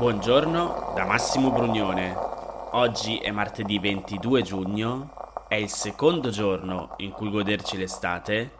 Buongiorno da Massimo Brugnone. Oggi è martedì 22 giugno, è il secondo giorno in cui goderci l'estate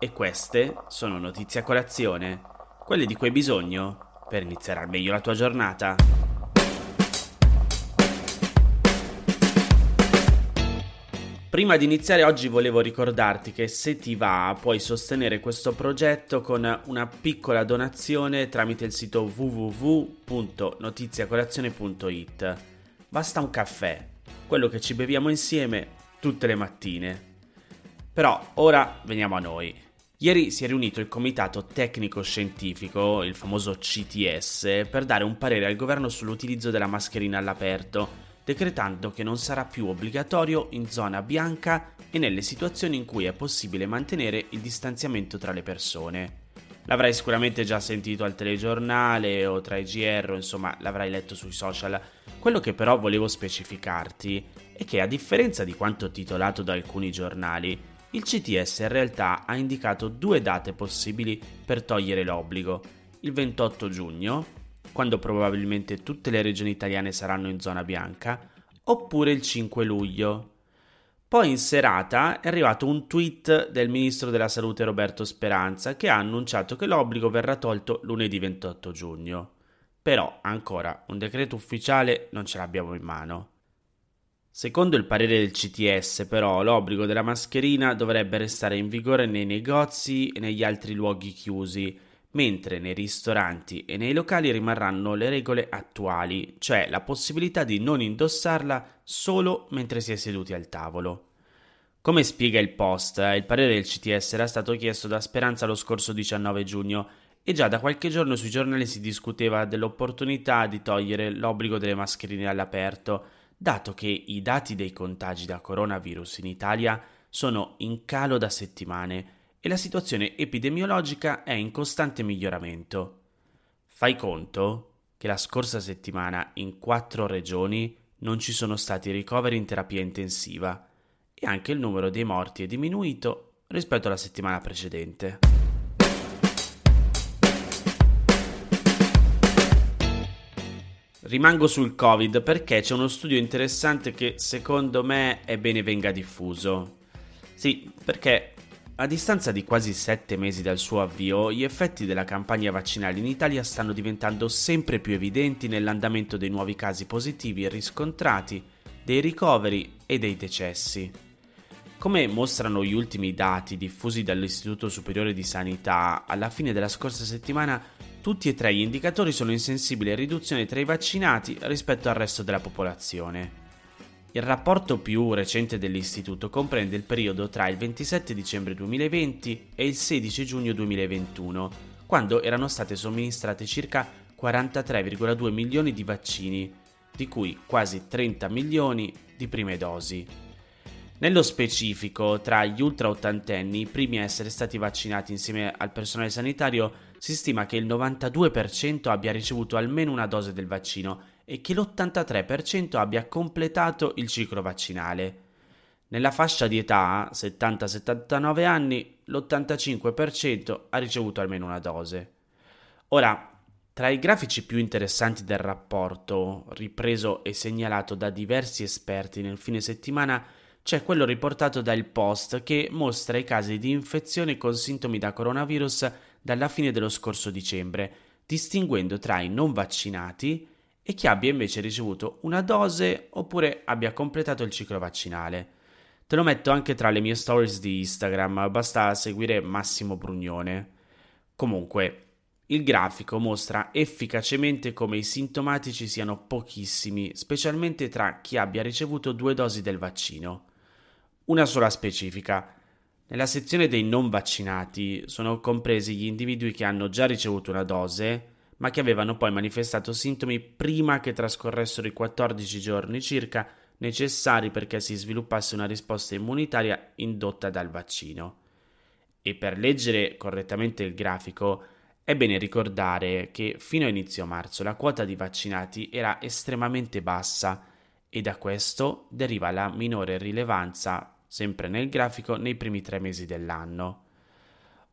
e queste sono notizie a colazione, quelle di cui hai bisogno per iniziare al meglio la tua giornata. Prima di iniziare oggi volevo ricordarti che se ti va puoi sostenere questo progetto con una piccola donazione tramite il sito www.notiziacolazione.it. Basta un caffè, quello che ci beviamo insieme tutte le mattine. Però ora veniamo a noi. Ieri si è riunito il Comitato Tecnico Scientifico, il famoso CTS, per dare un parere al governo sull'utilizzo della mascherina all'aperto decretando che non sarà più obbligatorio in zona bianca e nelle situazioni in cui è possibile mantenere il distanziamento tra le persone. L'avrai sicuramente già sentito al telegiornale o tra i GR, insomma l'avrai letto sui social. Quello che però volevo specificarti è che a differenza di quanto titolato da alcuni giornali, il CTS in realtà ha indicato due date possibili per togliere l'obbligo. Il 28 giugno, quando probabilmente tutte le regioni italiane saranno in zona bianca, oppure il 5 luglio. Poi in serata è arrivato un tweet del ministro della salute Roberto Speranza che ha annunciato che l'obbligo verrà tolto lunedì 28 giugno. Però ancora un decreto ufficiale non ce l'abbiamo in mano. Secondo il parere del CTS, però, l'obbligo della mascherina dovrebbe restare in vigore nei negozi e negli altri luoghi chiusi, mentre nei ristoranti e nei locali rimarranno le regole attuali, cioè la possibilità di non indossarla solo mentre si è seduti al tavolo. Come spiega il post, il parere del CTS era stato chiesto da Speranza lo scorso 19 giugno e già da qualche giorno sui giornali si discuteva dell'opportunità di togliere l'obbligo delle mascherine all'aperto, dato che i dati dei contagi da coronavirus in Italia sono in calo da settimane la situazione epidemiologica è in costante miglioramento. Fai conto che la scorsa settimana in quattro regioni non ci sono stati ricoveri in terapia intensiva e anche il numero dei morti è diminuito rispetto alla settimana precedente. Rimango sul Covid perché c'è uno studio interessante che secondo me è bene venga diffuso. Sì, perché a distanza di quasi sette mesi dal suo avvio, gli effetti della campagna vaccinale in Italia stanno diventando sempre più evidenti nell'andamento dei nuovi casi positivi riscontrati, dei ricoveri e dei decessi. Come mostrano gli ultimi dati diffusi dall'Istituto Superiore di Sanità, alla fine della scorsa settimana tutti e tre gli indicatori sono in sensibile riduzione tra i vaccinati rispetto al resto della popolazione. Il rapporto più recente dell'istituto comprende il periodo tra il 27 dicembre 2020 e il 16 giugno 2021, quando erano state somministrate circa 43,2 milioni di vaccini, di cui quasi 30 milioni di prime dosi. Nello specifico, tra gli ultra ottantenni, i primi a essere stati vaccinati insieme al personale sanitario, si stima che il 92% abbia ricevuto almeno una dose del vaccino e che l'83% abbia completato il ciclo vaccinale. Nella fascia di età 70-79 anni l'85% ha ricevuto almeno una dose. Ora, tra i grafici più interessanti del rapporto, ripreso e segnalato da diversi esperti nel fine settimana, c'è quello riportato dal Post che mostra i casi di infezione con sintomi da coronavirus dalla fine dello scorso dicembre, distinguendo tra i non vaccinati e chi abbia invece ricevuto una dose oppure abbia completato il ciclo vaccinale. Te lo metto anche tra le mie stories di Instagram, basta seguire Massimo Brugnone. Comunque, il grafico mostra efficacemente come i sintomatici siano pochissimi, specialmente tra chi abbia ricevuto due dosi del vaccino. Una sola specifica. Nella sezione dei non vaccinati sono compresi gli individui che hanno già ricevuto una dose, ma che avevano poi manifestato sintomi prima che trascorressero i 14 giorni circa necessari perché si sviluppasse una risposta immunitaria indotta dal vaccino. E per leggere correttamente il grafico è bene ricordare che fino a inizio marzo la quota di vaccinati era estremamente bassa e da questo deriva la minore rilevanza sempre nel grafico, nei primi tre mesi dell'anno.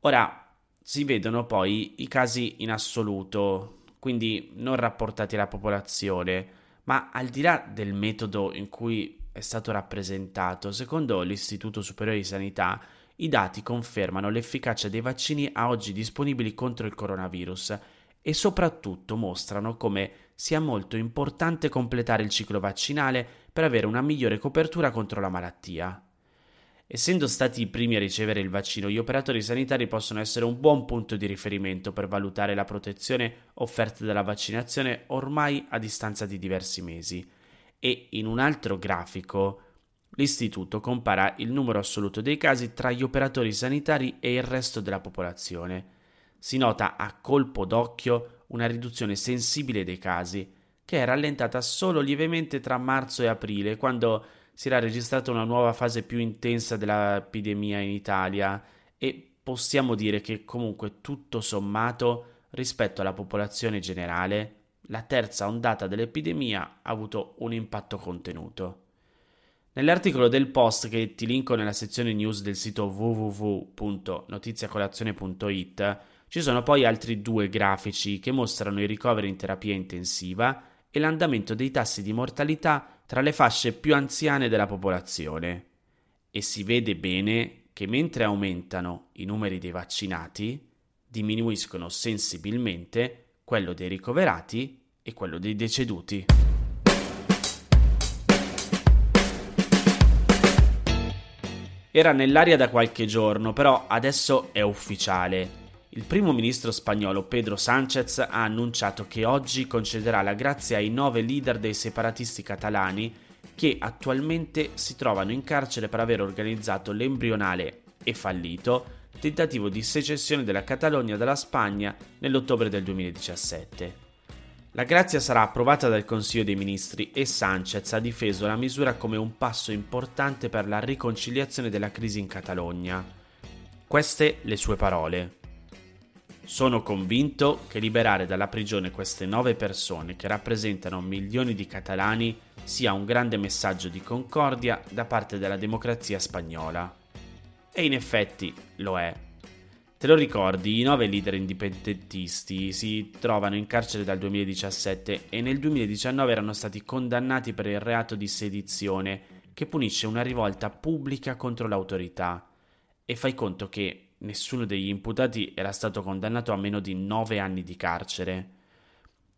Ora si vedono poi i casi in assoluto, quindi non rapportati alla popolazione, ma al di là del metodo in cui è stato rappresentato, secondo l'Istituto Superiore di Sanità, i dati confermano l'efficacia dei vaccini a oggi disponibili contro il coronavirus e soprattutto mostrano come sia molto importante completare il ciclo vaccinale per avere una migliore copertura contro la malattia. Essendo stati i primi a ricevere il vaccino, gli operatori sanitari possono essere un buon punto di riferimento per valutare la protezione offerta dalla vaccinazione ormai a distanza di diversi mesi. E in un altro grafico l'istituto compara il numero assoluto dei casi tra gli operatori sanitari e il resto della popolazione. Si nota a colpo d'occhio una riduzione sensibile dei casi, che è rallentata solo lievemente tra marzo e aprile, quando si era registrata una nuova fase più intensa dell'epidemia in Italia e possiamo dire che comunque tutto sommato rispetto alla popolazione generale la terza ondata dell'epidemia ha avuto un impatto contenuto. Nell'articolo del post che ti linko nella sezione news del sito www.notiziacolazione.it ci sono poi altri due grafici che mostrano i ricoveri in terapia intensiva e l'andamento dei tassi di mortalità tra le fasce più anziane della popolazione e si vede bene che mentre aumentano i numeri dei vaccinati, diminuiscono sensibilmente quello dei ricoverati e quello dei deceduti. Era nell'aria da qualche giorno, però adesso è ufficiale. Il primo ministro spagnolo Pedro Sánchez ha annunciato che oggi concederà la grazia ai nove leader dei separatisti catalani che attualmente si trovano in carcere per aver organizzato l'embrionale e fallito tentativo di secessione della Catalogna dalla Spagna nell'ottobre del 2017. La grazia sarà approvata dal Consiglio dei Ministri e Sanchez ha difeso la misura come un passo importante per la riconciliazione della crisi in Catalogna. Queste le sue parole. Sono convinto che liberare dalla prigione queste nove persone che rappresentano milioni di catalani sia un grande messaggio di concordia da parte della democrazia spagnola. E in effetti lo è. Te lo ricordi, i nove leader indipendentisti si trovano in carcere dal 2017 e nel 2019 erano stati condannati per il reato di sedizione che punisce una rivolta pubblica contro l'autorità. E fai conto che nessuno degli imputati era stato condannato a meno di nove anni di carcere.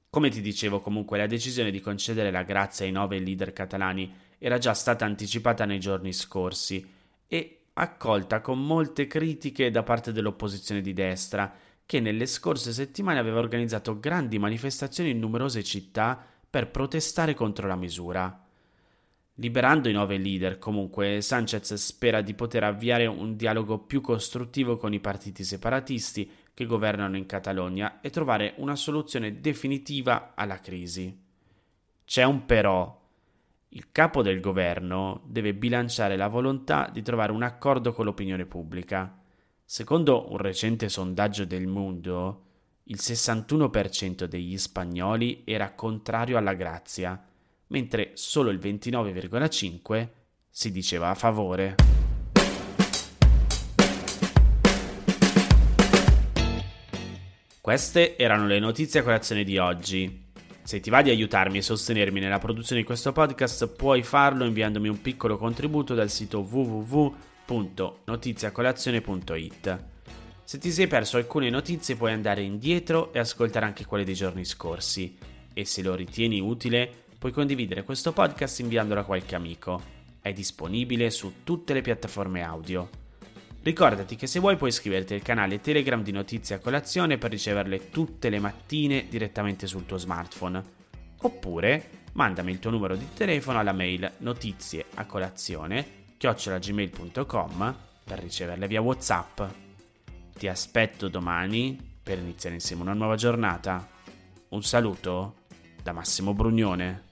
Come ti dicevo comunque la decisione di concedere la grazia ai nove leader catalani era già stata anticipata nei giorni scorsi e accolta con molte critiche da parte dell'opposizione di destra, che nelle scorse settimane aveva organizzato grandi manifestazioni in numerose città per protestare contro la misura. Liberando i nove leader, comunque, Sanchez spera di poter avviare un dialogo più costruttivo con i partiti separatisti che governano in Catalogna e trovare una soluzione definitiva alla crisi. C'è un però. Il capo del governo deve bilanciare la volontà di trovare un accordo con l'opinione pubblica. Secondo un recente sondaggio del Mundo, il 61% degli spagnoli era contrario alla grazia mentre solo il 29,5% si diceva a favore. Queste erano le notizie a colazione di oggi. Se ti va di aiutarmi e sostenermi nella produzione di questo podcast, puoi farlo inviandomi un piccolo contributo dal sito www.notiziacolazione.it. Se ti sei perso alcune notizie puoi andare indietro e ascoltare anche quelle dei giorni scorsi e se lo ritieni utile puoi condividere questo podcast inviandolo a qualche amico. È disponibile su tutte le piattaforme audio. Ricordati che se vuoi puoi iscriverti al canale Telegram di Notizie a Colazione per riceverle tutte le mattine direttamente sul tuo smartphone. Oppure mandami il tuo numero di telefono alla mail notizieacolazione chiocciolagmail.com per riceverle via WhatsApp. Ti aspetto domani per iniziare insieme una nuova giornata. Un saluto da Massimo Brugnone.